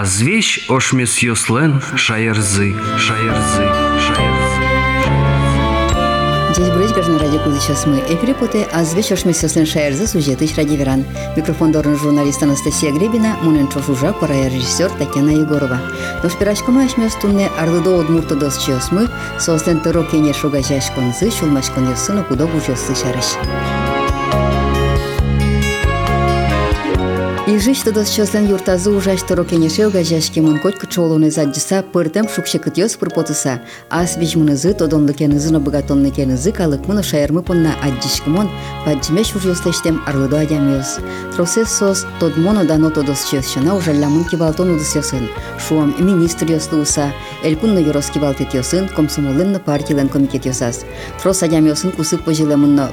Азвещ ошмес йослен шаярзы, шаярзы, шаярзы. Здесь брать каждый ради куда сейчас мы. Эфире поте азвещ ошмес йослен шаярзы сюжеты ради веран. Микрофон дорн журналист Анастасия Гребина, мунен чошужа, пора режиссер Татьяна Егорова. Но спирачка мы ошмес тунне ардудо одмурта дос чиос мы, сослен тыро кене шугажаш конзы, шулмаш кон йосыну куда бужосы шарыш. Ижиш тыдыс часын юртазу ужаш турокенешеу гажашкемын коть кычолуны заджыса пыртым шукше кытьёс пырпотыса. Ас бижмынызы тодонлыкенызы набыгатонлыкенызы калыкмыны аджишки мун аджишкымон паджимеш ужёслештем арлыду аямёс. Тросес сос тодмону дано тодос чесшына ужаллямын кибалтон удысёсын. Шуам министр ёслууса, элкунна юрос кибалтет ёсын, комсомолынна партиялен комитет ёсас. Трос аямёсын кусып уже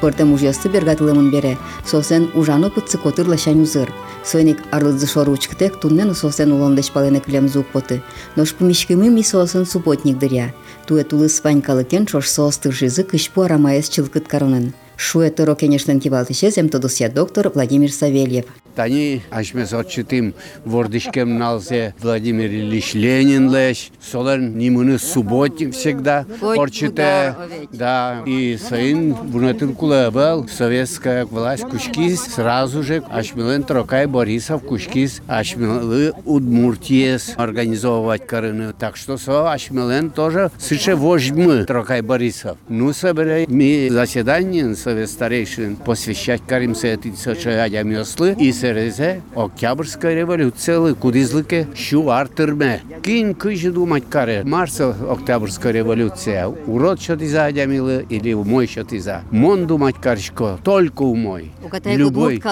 пыртым ужёсты бергатылымын бере. Сосен ужану котыр котырлашань зыр. Сойник арлызышор учкытек туннен усосен улондыш палынек лем зук поты. Нож пумишкимым и сосын супотник дыря. Туэ тулы спанькалыкен шош соос тыржизы кышпу арамаяс чылкыт карнын. Шуэ тыро кенешлен кивалтышезем тодосия доктор Владимир Савельев. Тани ашмес отчитым вордышкем налзе Владимир Ильич Ленин лещ. Солен нимыны субботник всегда орчите. Да, и сын бунатын кулабал советская власть кушкис сразу же ашмелен Трокай Борисов кушкис ашмелы Удмуртиес организовывать карыны. Так что со ашмелен тоже сыше вожмы Трокай Борисов. Ну, собирай ми заседание совет старейшин посвящать карим сети сочаядя мёслы и серезе Октябрьская революция кудизлыке шу артырме. Кин кыжы думать каре. Марса Октябрьская революция. Урод что ты за милы или умой что ты за. Мон думать каршко. Только умой. Любой.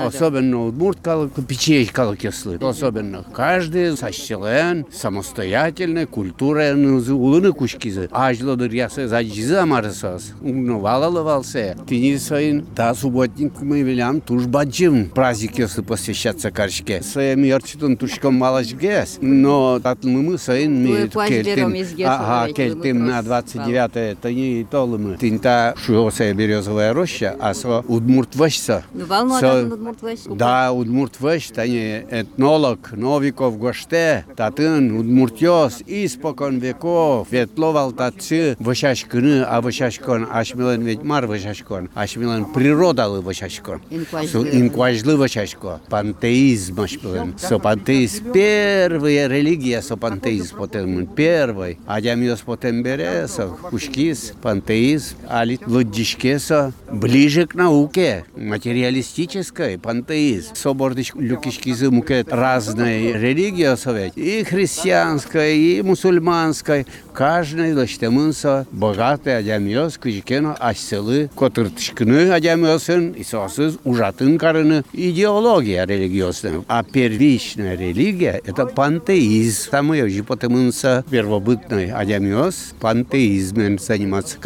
Особенно удмурт калык, печей калык яслы. Особенно. Каждый сащелен, самостоятельный, культура улыны кушкизы. Ажлодыр ясы заджизы амарысас. Угновалалывался. Ты не своин. Да, субботник мы велям туж баджим. Праздник ясы посвящаться каршке. Своим ярчитун тушком малашгес. Но татлы мы своин ми кельтим. Ага, кельтим на 29 это не толымы. Тинта шуёсая березовая роща, а со удмурт ващса. Ну, волну удмурт ващ. Да, удмурт ващ, тани этнолог Новиков Гоште, татын удмуртёс испокон веков, ветловал татцы ващашкыны, а ващашкон ашмилен ведь мар ващашкон, ашмилен природалы ващашкон. Инкважлы ващашко. Пантеизм ашмилен. Со пантеизм первая религия, со пантеизм потом первый. Адямиос потом береса, кушкис, пантеизм, алит луддишкеса, ближе к науке, материалистической, пантеизм. Собордыш люкишкизы мукет разные религии совет, и христианская, и мусульманская. Каждый лаштемынса богатый адямиос, кыжкено аселы, котыртышкыны адямиосын, и сосыз ужатын карыны идеология религиозная. А первичная религия – это пантеизм. Там ее же потомынса первобытный адямиос, пантеизмом заниматься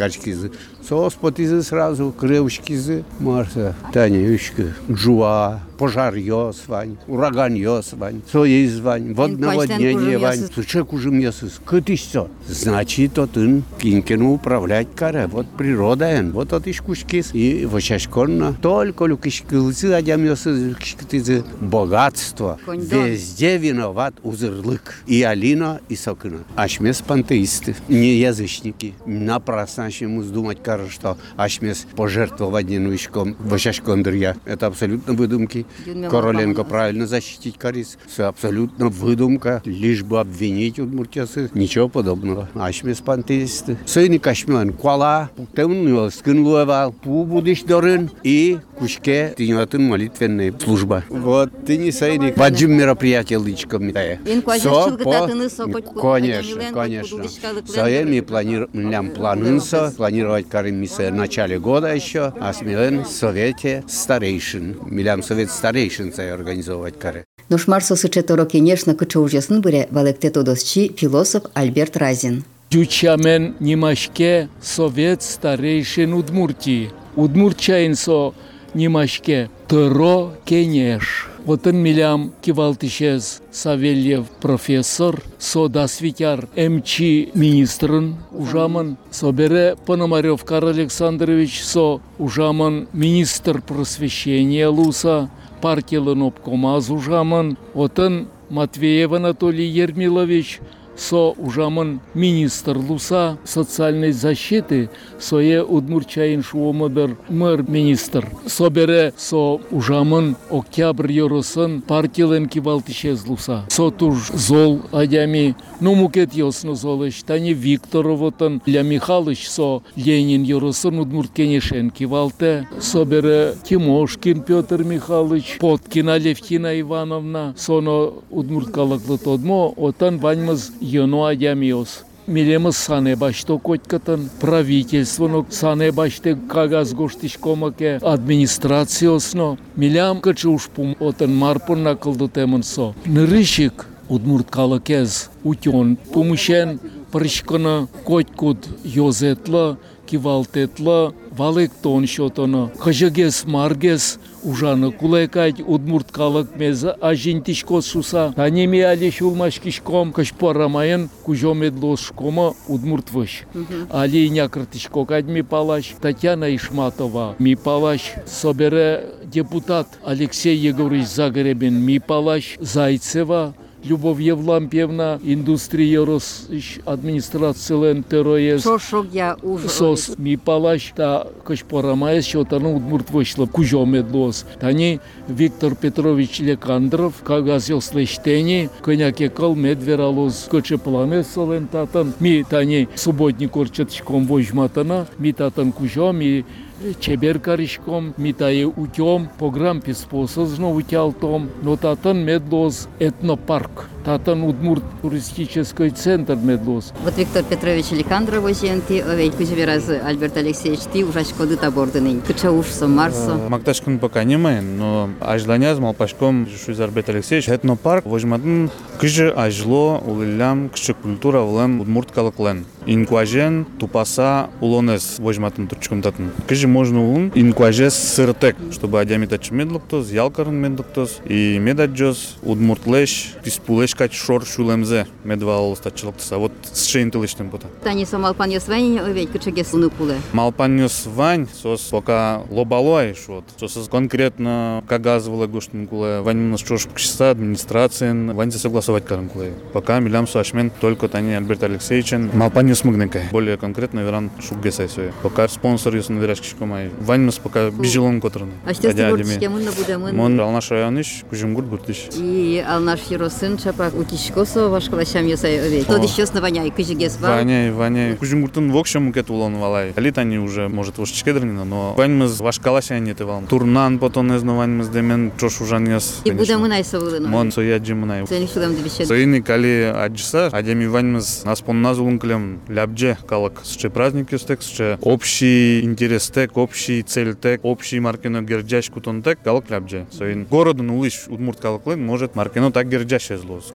качкизы. Соспотизы сразу, кревушкизы, Марса, Таня, Ющка, Джуа, пожар ёс, Вань, ураган ёс, Вань, соиз, Вань, воднаводнение, Вань, человек уже кыты все. Значит, тот он кинкину управлять каре, вот природа, вот от ишкушкис, и вочашконно, только люкишкилцы, адям ёсы, кишкитизы, богатство, везде виноват узырлык, и Алина, и Сокина. Ашмес пантеисты, не язычники, напрасно ему думать, кажется, что Ашмес пожертвование нуишком Вашашкондрия. Это абсолютно выдумки. Короленко правильно защитить Карис. Все абсолютно выдумка, лишь бы обвинить удмуртясы. Ничего подобного. Ашмес пантеисты. Сыны Кашмелан Куала, Темнуэл Скинлуевал, Пу будешь дорын и Кушке Тинюатын молитвенная служба. Вот ты не сайник. Ваджим мероприятие личком. Конечно, конечно. Саеми планируем планынса, планировать карим в начале года еще, а смелен в Совете старейшин. Милям Совет старейшин организовывать каре. Нушмарсо сычето конечно кычы ужесын бире балекте досчи философ Альберт Разин. Дючамен немашке совет старейшин Удмуртии. Удмуртчайнсо немашке тыро кенеш. Отын милям кивалтышез Савельев профессор, со дасвитяр МЧ министрын ужамын, собере Пономарев Карл Александрович со ужамын министр просвещения луса, партиялын обкомаз ужамын, отын Матвеев Анатолий Ермилович со ужамын министр луса социальной защиты сое удмурчайын шуомыдыр мэр министр. Собере со ужамын октябрь йоросын партиялен кивалтишез луса. Со туж зол адями ну мукет йосно золыш. Тани Викторовотын Ля Михалыч со Ленин йоросын удмурт кенешен кивалте. Собере Тимошкин Петр Михайлович, Поткина Левтина Ивановна, соно удмурт калаклы тодмо, отан ваньмыз йоно адямиос. Милемыз сане башто котькатын правительствоно сане баште кагаз гоштиш комаке администрациосно милям кычы ушпум отын марпын накылды темын со. Нырышик удмурт калакез утен пумышен прышкына котькуд йозетлы кивалтетлы валек тон шотоно хыжыгес маргес ужаны кулайкать удмурткалык мез ажинтишко суса. Танеми али шулмаш кишком кашпарамайын кужомедлос шкома удмуртвыш али някртишко кадми палаш Татьяна Ишматова. Ми палаш собере депутат Алексей Егорович Загребин. Ми палаш Зайцева Любов Евлампьевна, индустрия рос администрациялен тероез. Шошок я уж. Сос ми палаш та кашпарамайс шотану удмурт вышло кужомедлос. Тани Виктор Петрович Лекандров, кагаз слештени, коняке кал медвералоз коче планет солен татан. Ми тани субботник орчатшком вожматана, ми татан кужо, ми па Татан удмурт туристический центр медлоз. Вот Виктор Петрович Ликандров озенти, овей кузевераз Альберт Алексеевич, ты ужаш коды табордыны. Кыча ушсо, марсо. Макташкын пока немайын, но ажланяз малпашком Шуйзарбет Алексеевич этнопарк вожматын кыжы ажло улылям кыжы культура улен удмурткалыклен. Инкуажен тупаса улонес вожматын турчкымтатын. Кыжы можно улын инкуажес сыртек, чтобы адямитачы медлуктоз, ялкарын медлуктоз и медаджоз удмуртлеш, тиспулеш кач шор шулемзе медвал стачылыктыса. Вот с шейнтылыштым пота. Тани самалпан ясвайни, овей кычаге суны пуле. Малпаннёс вань, сос пока лобалой шот. Сос конкретно кагазывала гоштын куле. Вань нас чош кшиса администрациян, вань согласовать карен куле. Пока милям суашмен только тани Альберт Алексеевичен. Малпаннёс мыгненка. Более конкретно веран шуггесай свой. Пока спонсор юс наверяш кишкомай. Вань нас пока бижелон которны. А говоришь, кем мы будем? Мон алнаш районыш, кужумгур буртыш. И алнаш еросын чапак утишкосо вашкалашам ясай овей. Тод еще основания кыжигес ва. Ваня, Ваня. Кужумгуртын в общем кет улон валай. Алит они уже, может, уж чкедрнина, но ваньмыз вашкалася не ты валм. Турнан потом не знаю, ваньмыз демен чош ужан яс. И будем мы найсовылыны. Мон соя джимнай. Сен шудам дебище. Соини кали аджиса, адеми ваньмыз нас пон назулун клем лябже калак. Сче праздник юстек, сче общий интерес тек, общий цель тек, общий маркино герджаш кутон тек, калак лябже. Соин городын улиш удмурт калаклен может маркино так герджаш езлоз.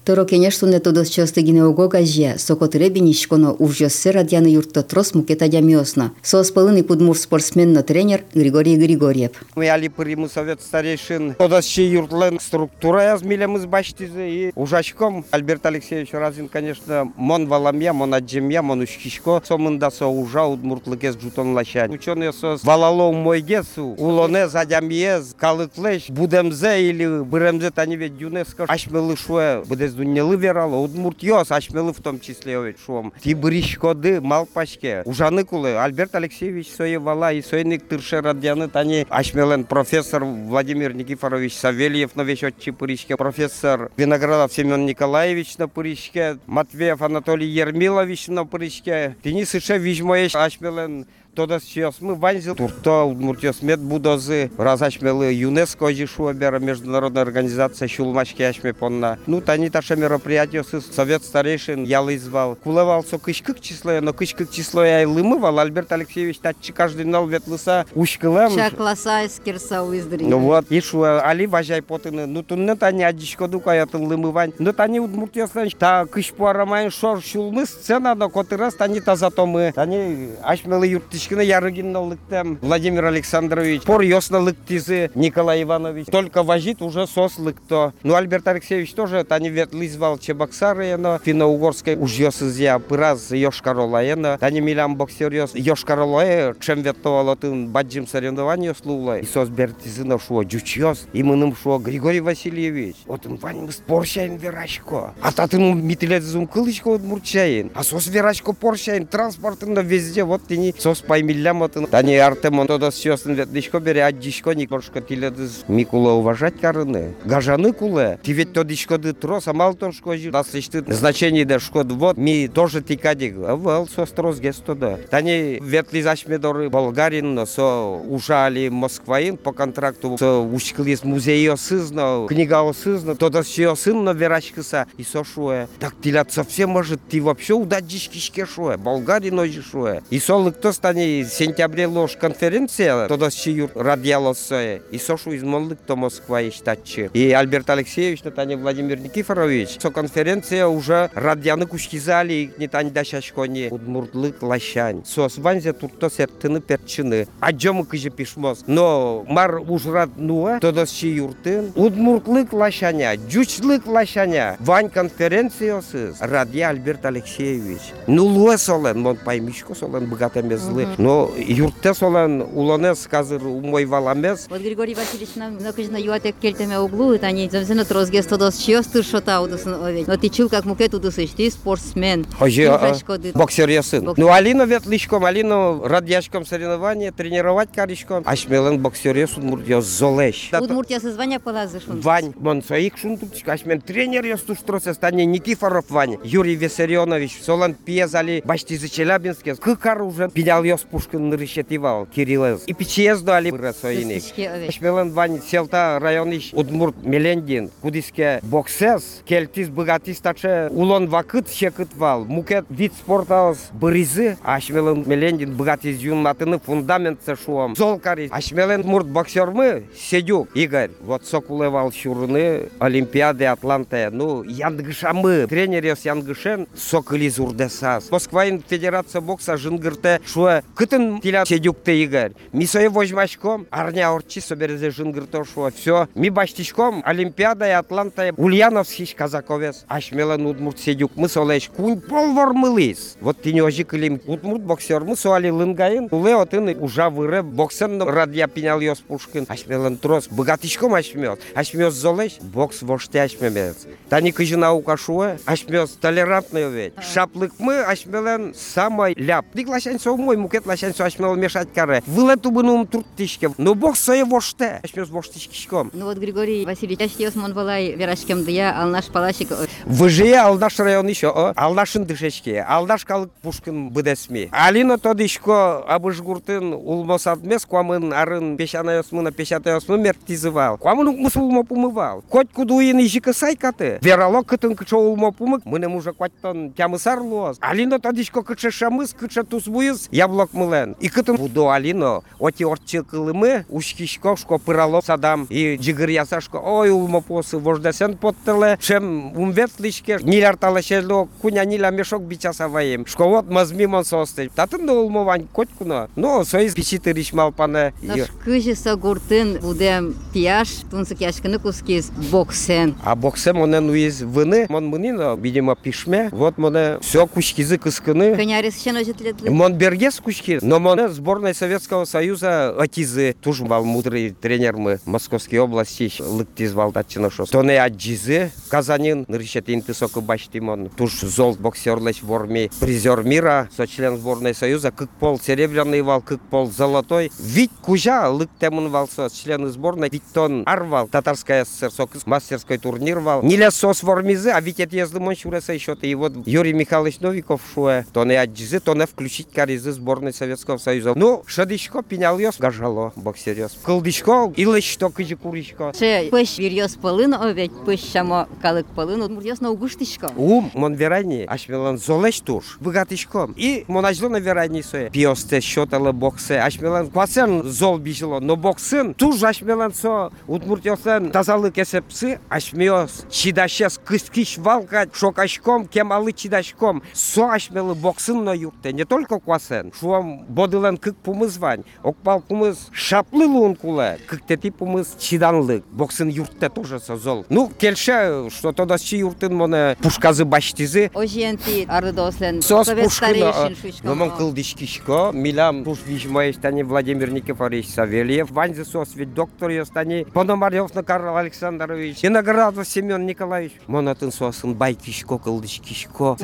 Торо кенеш суне тодос часты гинеого газия, сокотыре бинишконо увжёссе радианы юртто трос мукета дямиосно. Сооспалыны пудмур спортсменно тренер Григорий Григорьев. Мы али приму совет старейшин. Тодасчи юртлен структура язмилемыз баштизе и ужачком Альберт Алексеевич Разин, конечно, мон валамья, мон аджемья, мон ушкишко. Сомында со ужа удмуртлыкез жутон лащань. Ученый сос валало мойгесу, улоне задямиез, калыклеш, будемзе или быремзе тани ведь ЮНЕСКО. Ашмелы шуе, будез дуннелы верало, удмурт йос, ашмелы в том числе овет шуом. Ти бришкоды, малпашке. Ужаны кулы, Альберт Алексеевич сое вала и сойник тырше радяны тани ашмелен профессор Владимир Никифорович Савельев на вещь отчи Пыричке, профессор Виноградов Семен Николаевич на Пыричке, Матвеев Анатолий Ермилович на Пыричке, Денис Ишевич моеш ашмелен Тодас сейчас мы ванзил турто удмуртиос мед будозы разачмелы ЮНЕСКО жишу бера международная организация шулмачки ашме понна. Ну тани таша мероприятие с совет старейшин ялы звал. Кулевал со кышкык число, но кышкык число я и лымывал. Альберт Алексеевич татчи каждый нал ветлыса ушкылем. Ша класса скирса уиздри. Ну вот, ишу али важай потыны. Ну тунны тани адишко дука ятын лымывань. Ну тани удмуртиослан та кыш пуарамайн шор шулмы сцена, но котырас тани та зато мы. Тани ашмелы юртиш Удмуртичкина Ярыгин лыктем, Владимир Александрович, пор ясно лыктизы, Николай Иванович. Только возит уже сос лыкто. Ну, Альберт Алексеевич тоже, тани вет лизвал Чебоксары, но финно-угорской уж ясызя, пыраз Йошкаролаена, тани милям боксерьез Йошкаролае, чем ветовало тын баджим соревнованию слула. И сос бертизына шо джучьез, и мыным шо Григорий Васильевич. Вот он вань спорщаем верачко. А татын митилет зум кылычко удмурчаин. А сос верачко порщаин, транспортында везде, вот тени сос паймиллям вот Тани Артем он тогда сёсын вет лишко бере, а дишко не коршко тиледыз Микула уважать карыны. Гажаны куле. Ти ведь то дишко ды трос, а мал тон шко жи. Нас лишь значение да шко вот ми тоже тикадик. А вел сос трос гесто да. Тани вет лизаш медоры болгарин, но со ужали Москваин по контракту со ушклис музей сызно, книга сызно, тогда все сын на верачкаса и со шуе. Так тилят совсем может ты вообще удать дишкишке шуе. Болгарин ожи шуе. И сол кто стане сентябре лож конференция, тогда щиюр радиалосое. И сошу из молдык то Москва и штатчи. И Альберт Алексеевич, на тане Владимир Никифорович, со конференция уже радианы кушкизали, не тань дашашкони, удмуртлык лащань. Со сванзе турто сертыны перчины. А джому кыжи пишмос. Но мар ужрат нуа, тогда щиюртын. Удмуртлык лащаня, джучлык лащаня. Вань конференциосыз. Радия Альберт Алексеевич. Ну луэ солен, мон паймишко солен богатый мезлы. Но юртте солен улонес казыр умой валамес. Вот Григорий Васильевич нам накажна юатек кельтеме углу, они замсена трозге стодос чиостыр шота удусын овет. Но ты чил как мукет удусыш, ты спортсмен. Хожи, Ты а, боксер я сын. Ну, Алина ветличком, Алину радяшком соревнования, тренировать каришком. Ашмелен боксер я сын мурдио золеш. Удмуртия звания полазыш. он. Вань, мон своих шунтучек, ашмен тренер я стуштрос, стане Никифоров Вань, Юрий Виссарионович, Солан пьезали, башти за Челябинске, кыкар уже пенял я с Пушкин нарышетивал, Кириллес. И печезду али расоиник. Кыстычке овет. Ашмелен Вань селта районыш Удмурт Мелендин, кудиске боксес, кельтис богатис таче улон вакыт шекыт вал, мукет вид спорта бризы, Ашмелен Мелендин богатис юнатыны фундамент шуам. Золкари, Ашмелен мурт боксермы, Седюк, Игорь, вот сокулевал шурны, Олимпиады Атланта, ну, яндгышамы, тренерес яндгышен, сокыли зурдесас. Москваин Федерация бокса жынгырте, шуэ, кытын тиля Седюкте Игорь. Мисое возьмачком, арня орчи соберезе жынгырто шуэ, все. Ми баштичком, Олимпиада и Атланта, Ульяновский казаковец, Ашмелен Удмурт Седюк, мы солеш, кунь полвор мылис. Вот ты не ожи кылим, Удмурт боксер, мы суали лынгаин, уле отын ужа выры, боксен радия пенял йос пушкин, Ашмелен трос, богатичком ашмёс, ашмёс золеш, бокс воште ашмемец. Тани кыжы наука шуэ, ашмёс толерантный ведь. Шаплык мы, ашмелен самой ляп. Дик лашань со мой, мукет лашань со ашмел мешать каре. Вылету бы нум туртишке, но бокс сое воште, ашмёс воштишкишком. Ну вот Григорий Васильевич, яштиос мон балай верашкем дыя, ал наш палашик Выжие алдаш район еще, о, алдашын дышечке, алдаш калык пушкин быдесми. Алина тодишко абыжгуртын улмос адмес, куамын арын пешанайосмына пешатайосмы мертизывал. Куамын укмыс улмо пумывал. Коть кудуин ижика сайкаты. Верало кытын кычо улмо пумык, мыным уже кваттон тямысар луос. Алина тодишко кыча шамыс, кыча тусбуйыз, яблок yapmalan. İkıtım bu doğalino. Oti ortçı kılımı uşkişko şko pıralop sadam. И джигыр ясашко ой улмопосы вождасен поттылы. Шем умветлишке нилер талашело куня ниля мешок бичасаваем. Шко вот мазмимон состы. Татын да улмовань коткуно. Но соиз пичитыр ишмалпаны. Наш кыжы сагуртын будем пияш тунсык яшкыны кускиз боксен. А боксен монен уиз выны. Мон мынино, видимо, пишме. Вот моне все кучкизы кыскыны. Кынярис шен ожетлетлы. Мон бергес куч кучки, но моне сборная Советского Союза атизы, туж бал мудрый тренер мы Московской области, лыктиз валтатчина шос. Тоне аджизы, Казанин, нырщетин тысоку баштимон, туж золт боксерлыч в армии, призер мира, со член сборной Союза, как пол серебряный вал, как пол золотой. Вить кужа, лык темун вал со члены сборной, ведь тон арвал, татарская ССР, сок мастерской турнир вал. Не сос в армизы, а ведь это езды моншуреса еще И вот Юрий Михайлович Новиков шуе, то не аджизы, то не включить каризы сборной Советского Союза. Ну, шадичко пенял йос, гажало, боксерёс. Кылдичко, илыч что кыжи куричко. Ше пыш вирьос пылын овет, пыш шамо калык пылын, удмуртиос на угуштишко. Ум, мон верани, ашмелан золеш туш, богатичком. И монажло на верани сое. Пиосте, щоталы боксе, ашмелан квасен зол бижило, но боксын, туж ашмелан со, удмуртиосен тазалык есепсы, ашмеос, чидашес, кыскиш валкать, шокашком, кемалы чидашком. Со ашмелы боксын на юрте, не только квасен. Шо мынау боделан кыкпумуз вань. Окпалкумуз шаплылуункула кыктетипумуз чиданлык. Боксын юртта тожаса зол ну келше что то чи юртын мына пушказы баштизы ожиенти арыдослен сос пушкина номон кыл дишкишко милам пуш вижмаестани владимир никифорович савельев. Ваньзы сос ведь доктор ястани пономаревна карл александрович. Виноградов семен николаевич. Монатын сосын байкишко кылдышкишко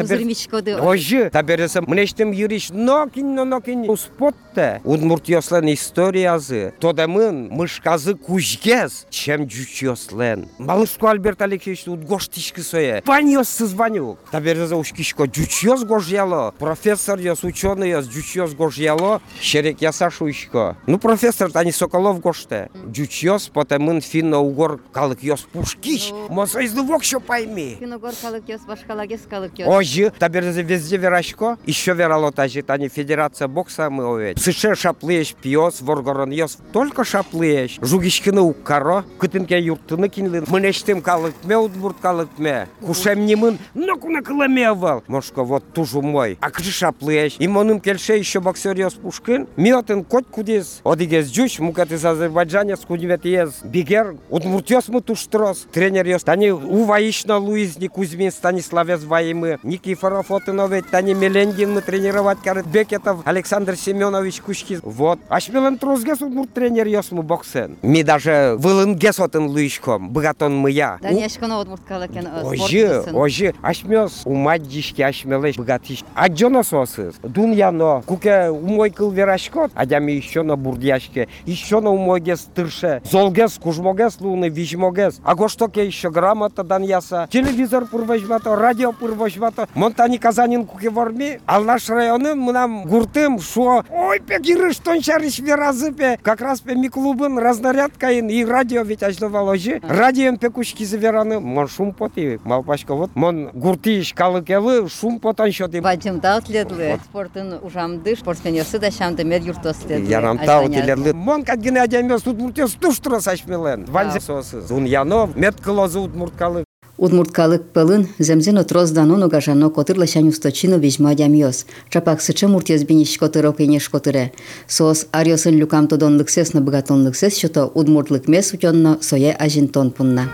ожи табересем мынештим юриш но кинно но нокин успотте. Удмуртиослен историясы. Тодемын мышказы кужгез, чем джучиослен. Малышко Альберт Алексеевич удгоштишки сое. Ваньос сызванюк. Таберезе ушкишко джучиос гожьяло. Профессор йос, ученый йос, джучиос гожьяло. Шерек яса шуишко. Ну профессор тани Соколов гоште. Джучиос потемын финно угор калык йос пушкиш. Ну. Мосо издувок шо пойми. Киногор калык ёс, башкалагес калык ёс. Ожи, таберзе везде верашко, еще верало тажи, тани федерация бокса мы овет. Сыше шаплыеш пиос, воргорон йос, только шаплыеш. Жугишкины уккаро, кытынке юртыны кинлин. Мынештем калыкме, удмурт калыкме. Кушем немын, но куна кыламе авал. Мошко, вот тужу мой. А кыжы шаплыеш. И моным кельше еще боксер йос пушкин. Миотын кот кудес. Одигез джуш, мукат из Азербайджане, скудивет ез. Бигер, удмурт йос мы туштрос. Тренер йос, тани уваишна Луизни Кузьмин, Станиславец Ваимы, Никифоров Отынович, Тани Мелендин мы тренировать карет Бекетов, Александр Семенович Кушки. Вот. Ашмелен Трузгес удмурт тренер йос мы боксен. Ми даже вылынгес отын Луишком, богатон мы я. Да яшкано удмурт калык кен Ожи, ожи, ашмёс умаддишки, ашмелеш богатиш. А джона сосыз, дуньяно, куке умой кыл верашкот, адями еще на бурдяшке, еще на умойгес тырше, золгес, кужмогес луны, вижмогес. А гоштоке еще грамота даньяса, телевизор пурважмато, радио пурважмато, монтани казанин куке ворми, ал наш районын мынам гуртым, шо, ой, пе кирыш тончарыш веразыпе, как раз пе ми клубын разнарядкайын, и радио ведь аждовал ожи, радион пе кушки завераны, мон шум поти, малпашка, вот, мон гуртиш калыкелы, шум потан шоти. Бачым даутледлы. Спортын ужамды, спортсмен ёсы да шамды мед юртоследлы. Ярамтау телерлы. Мон кадгine адямес удмуртес туштурас ашмелен. Ванзе сосыз. Уньяно, мед кылозы удмурткалы. Удмурткалык пылын земзен отрос данону гажано котырла шань усточино вижма дямиос. Чапак сычы муртез биниш котыро кенеш котыре. Сос ариосын люкам тодонлык сес на богатонлык сес шото удмуртлык мес утённо сое ажинтон пунна.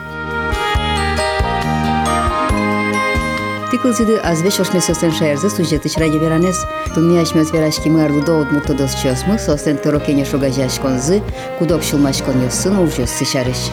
Тикылзиды азвеш ошмесёсен шаярзы сюжеты чраги веранес. Тумни ашмес верашки мы ардудо удмуртодос чёсмы, состен торо кенеш огажаш конзы, кудок шулмаш кон ёсын уржёс сышарыш.